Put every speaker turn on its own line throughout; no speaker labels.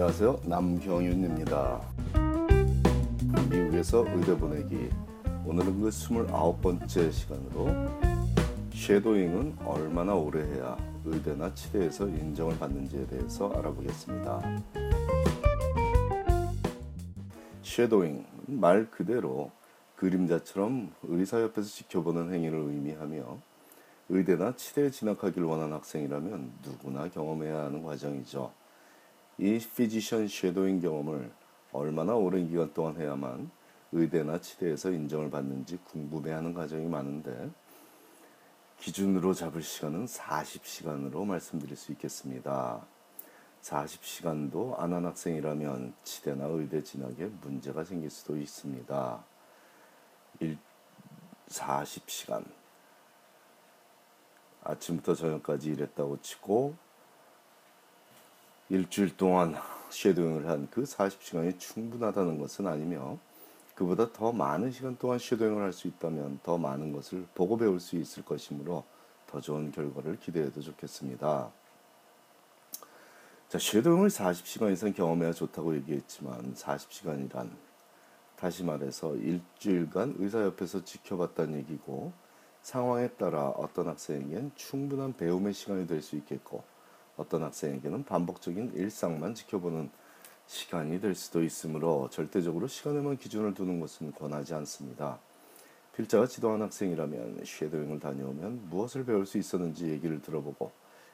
안녕하세요. 남경윤입니다. 미국에서 의대 보내기. 오늘은 그 29번째 시간으로 쉐도잉은 얼마나 오래 해야 의대나 치대에서 인정을 받는지에 대해서 알아보겠습니다. 쉐도잉 말 그대로 그림자처럼 의사 옆에서 지켜보는 행위를 의미하며 의대나 치대에 진학하길 원하는 학생이라면 누구나 경험해야 하는 과정이죠. 이 physician shadowing 경험을 얼마나 오랜 기간 동안 해야만 의대나 치대에서 인정을 받는지 궁금해하는 가정이 많은데 기준으로 잡을 시간은 40시간으로 말씀드릴 수 있겠습니다. 40시간도 안 한 학생이라면 치대나 의대 진학에 문제가 생길 수도 있습니다. 40시간 아침부터 저녁까지 일했다고 치고 일주일 동안 shadowing을 한 그 40시간이 충분하다는 것은 아니며 그보다 더 많은 시간 동안 shadowing을 할 수 있다면 더 많은 것을 보고 배울 수 있을 것이므로 더 좋은 결과를 기대해도 좋겠습니다. 자, shadowing을 40시간 이상 경험해야 좋다고 얘기했지만 40시간이란 다시 말해서 일주일간 의사 옆에서 지켜봤다는 얘기고 상황에 따라 어떤 학생에겐 충분한 배움의 시간이 될 수 있겠고 어떤 학생에게는 반복적인 일상만 지켜보는 시간이 될 수도 있으므로 절대적으로 시간에만 기준을 두는 것은 권하지 않습니다. 필자가 지도한 학생이라면 shadowing을 다녀오면 무엇을 배울 수 있었는지 얘기를 들어보고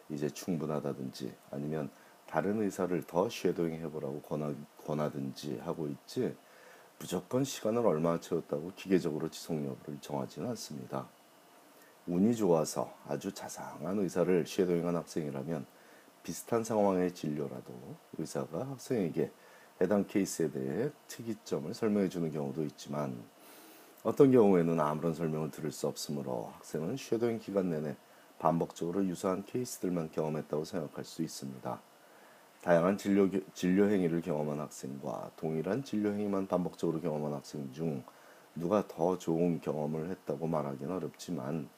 이제 충분하다든지 아니면 다른 의사를 더 shadowing 해보라고 권하, 권하든지 하고 있지 무조건 시간을 얼마나 채웠다고 기계적으로 지속 여부를 정하지는 않습니다. 운이 좋아서 아주 자상한 의사를 쉐도잉한 학생이라면 비슷한 상황의 진료라도 의사가 학생에게 해당 케이스에 대해 특이점을 설명해 주는 경우도 있지만 어떤 경우에는 아무런 설명을 들을 수 없으므로 학생은 쉐도잉 기간 내내 반복적으로 유사한 케이스들만 경험했다고 생각할 수 있습니다. 다양한 진료, 진료 행위를 경험한 학생과 동일한 진료 행위만 반복적으로 경험한 학생 중 누가 더 좋은 경험을 했다고 말하기는 어렵지만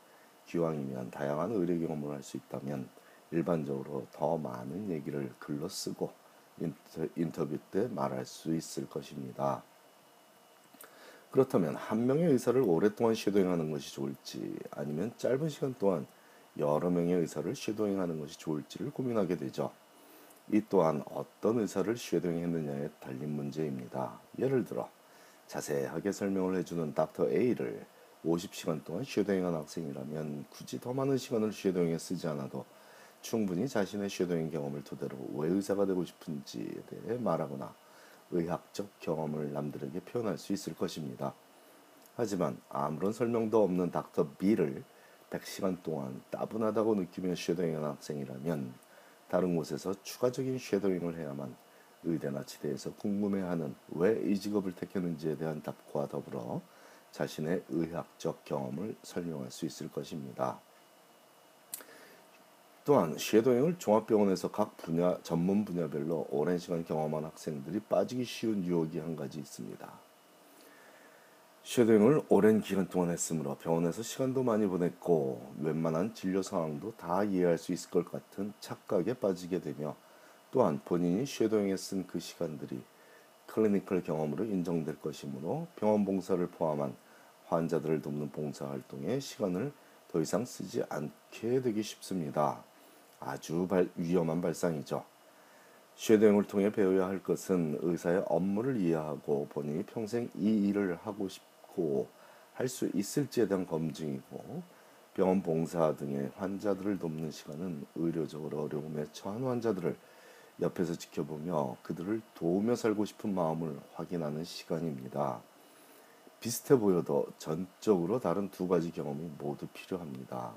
기왕이면 다양한 의료 경험을 할 수 있다면 일반적으로 더 많은 얘기를 글로 쓰고 인터, 뷰때 말할 수 있을 것입니다. 그렇다면 한 명의 의사를 오랫동안 쉐도잉하는 것이 좋을지 아니면 짧은 시간 동안 여러 명의 의사를 shadowing하는 것이 좋을지를 고민하게 되죠. 이 또한 어떤 의사를 shadowing했느냐에 달린 문제입니다. 예를 들어 자세하게 설명을 해주는 닥터 A를 50시간 동안 shadowing한 학생이라면 굳이 더 많은 시간을 shadowing에 쓰지 않아도 충분히 자신의 shadowing 경험을 토대로 왜 의사가 되고 싶은지에 대해 말하거나 의학적 경험을 남들에게 표현할 수 있을 것입니다. 하지만 아무런 설명도 없는 닥터 B를 100시간 동안 따분하다고 느끼며 shadowing한 학생이라면 다른 곳에서 추가적인 shadowing을 해야만 의대나 치대에서 궁금해하는 왜 이 직업을 택했는지에 대한 답과 더불어 자신의 의학적 경험을 설명할 수 있을 것입니다. 또한 shadowing을 종합병원에서 각 분야 전문 분야별로 오랜 시간 경험한 학생들이 빠지기 쉬운 유혹이 한 가지 있습니다. shadowing을 오랜 기간 동안 했으므로 병원에서 시간도 많이 보냈고 웬만한 진료 상황도 다 이해할 수 있을 것 같은 착각에 빠지게 되며 또한 본인이 shadowing에 쓴 그 시간들이 clinical 경험으로 인정될 것이므로 병원 봉사를 포함한 환자들을 돕는 봉사 활동에 시간을 더 이상 쓰지 않게 되기 쉽습니다. 아주 발, 위험한 발상이죠. shadowing을 통해 배워야 할 것은 의사의 업무를 이해하고 본인이 평생 이 일을 하고 싶고 할 수 있을지에 대한 검증이고 병원 봉사 등의 환자들을 돕는 시간은 의료적으로 어려움에 처한 환자들을 옆에서 지켜보며 그들을 도우며 살고 싶은 마음을 확인하는 시간입니다. 비슷해 보여도 전적으로 다른 두 가지 경험이 모두 필요합니다.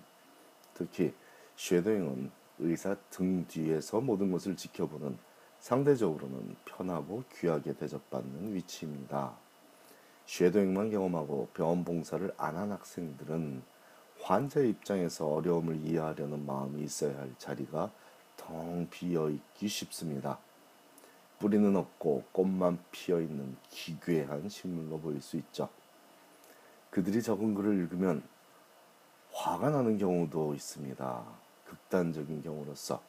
특히 쉐도잉은 의사 등 뒤에서 모든 것을 지켜보는 상대적으로는 편하고 귀하게 대접받는 위치입니다. 쉐도잉만 경험하고 병원 봉사를 안 한 학생들은 환자의 입장에서 어려움을 이해하려는 마음이 있어야 할 자리가 텅 비어 있기 쉽습니다. 뿌리는 없고 꽃만 피어 있는 기괴한 식물로 보일 수 있죠. 그들이 적은 글을 읽으면 화가 나는 경우도 있습니다. 극단적인 경우로서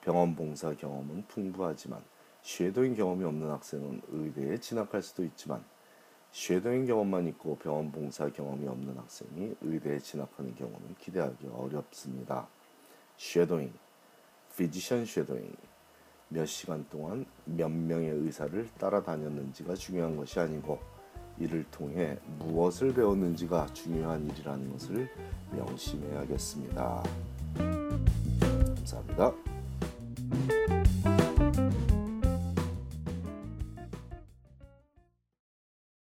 병원 봉사 경험은 풍부하지만 shadowing 경험이 없는 학생은 의대에 진학할 수도 있지만 shadowing 경험만 있고 병원 봉사 경험이 없는 학생이 의대에 진학하는 경우는 기대하기 어렵습니다. shadowing, physician shadowing, 몇 시간 동안 몇 명의 의사를 따라다녔는지가 중요한 것이 아니고 이를 통해 무엇을 배웠는지가 중요한 일이라는 것을 명심해야겠습니다. 감사합니다.